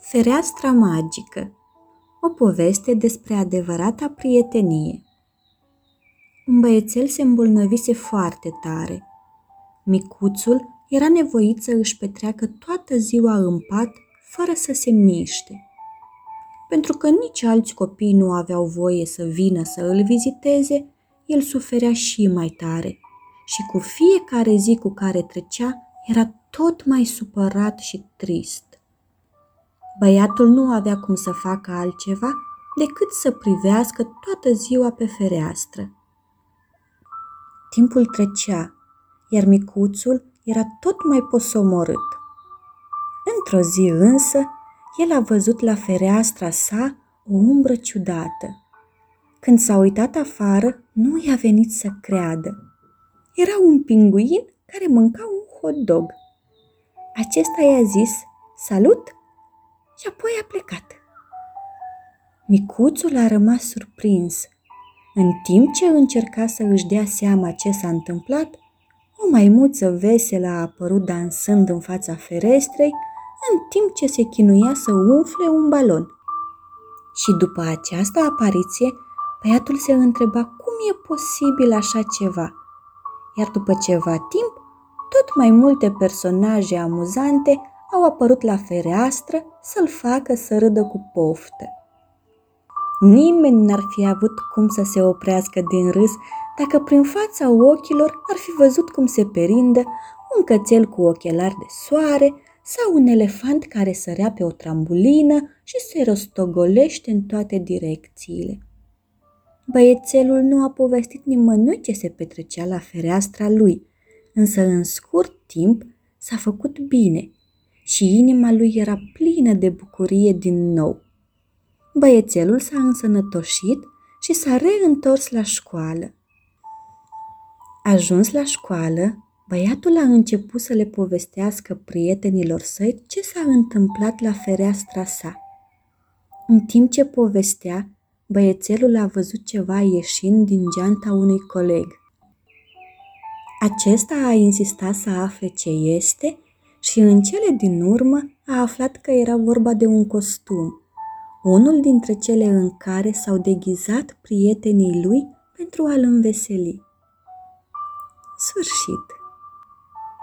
Fereastra magică O poveste despre adevărata prietenie Un băiețel se îmbolnăvise foarte tare. Micuțul era nevoit să își petreacă toată ziua în pat fără să se miște. Pentru că nici alți copii nu aveau voie să vină să îl viziteze, el suferea și mai tare și cu fiecare zi cu care trecea era tot mai supărat și trist. Băiatul nu avea cum să facă altceva decât să privească toată ziua pe fereastră. Timpul trecea, iar micuțul era tot mai posomorât. Într-o zi însă, el a văzut la fereastra sa o umbră ciudată. Când s-a uitat afară, nu i-a venit să creadă. Era un pinguin care mânca un hot dog. Acesta i-a zis, salut, și apoi a plecat. Micuțul a rămas surprins. În timp ce încerca să își dea seama ce s-a întâmplat, o maimuță veselă a apărut dansând în fața ferestrei, în timp ce se chinuia să umfle un balon. Și după această apariție, băiatul se întreba cum e posibil așa ceva. Iar după ceva timp, tot mai multe personaje amuzante au apărut la fereastră să-l facă să râdă cu poftă. Nimeni n-ar fi avut cum să se oprească din râs dacă prin fața ochilor ar fi văzut cum se perindă un cățel cu ochelari de soare sau un elefant care sărea pe o trambulină și se rostogolește în toate direcțiile. Băiețelul nu a povestit nimănui ce se petrecea la fereastra lui, însă în scurt timp s-a făcut bine și inima lui era plină de bucurie din nou. Băiețelul s-a însănătoșit și s-a reîntors la școală. Ajuns la școală, băiatul a început să le povestească prietenilor săi ce s-a întâmplat la fereastra sa. În timp ce povestea, băiețelul a văzut ceva ieșind din geanta unui coleg. Acesta a insistat să afle ce este și în cele din urmă a aflat că era vorba de un costum, unul dintre cele în care s-au deghizat prietenii lui pentru a-l înveseli. Sfârșit.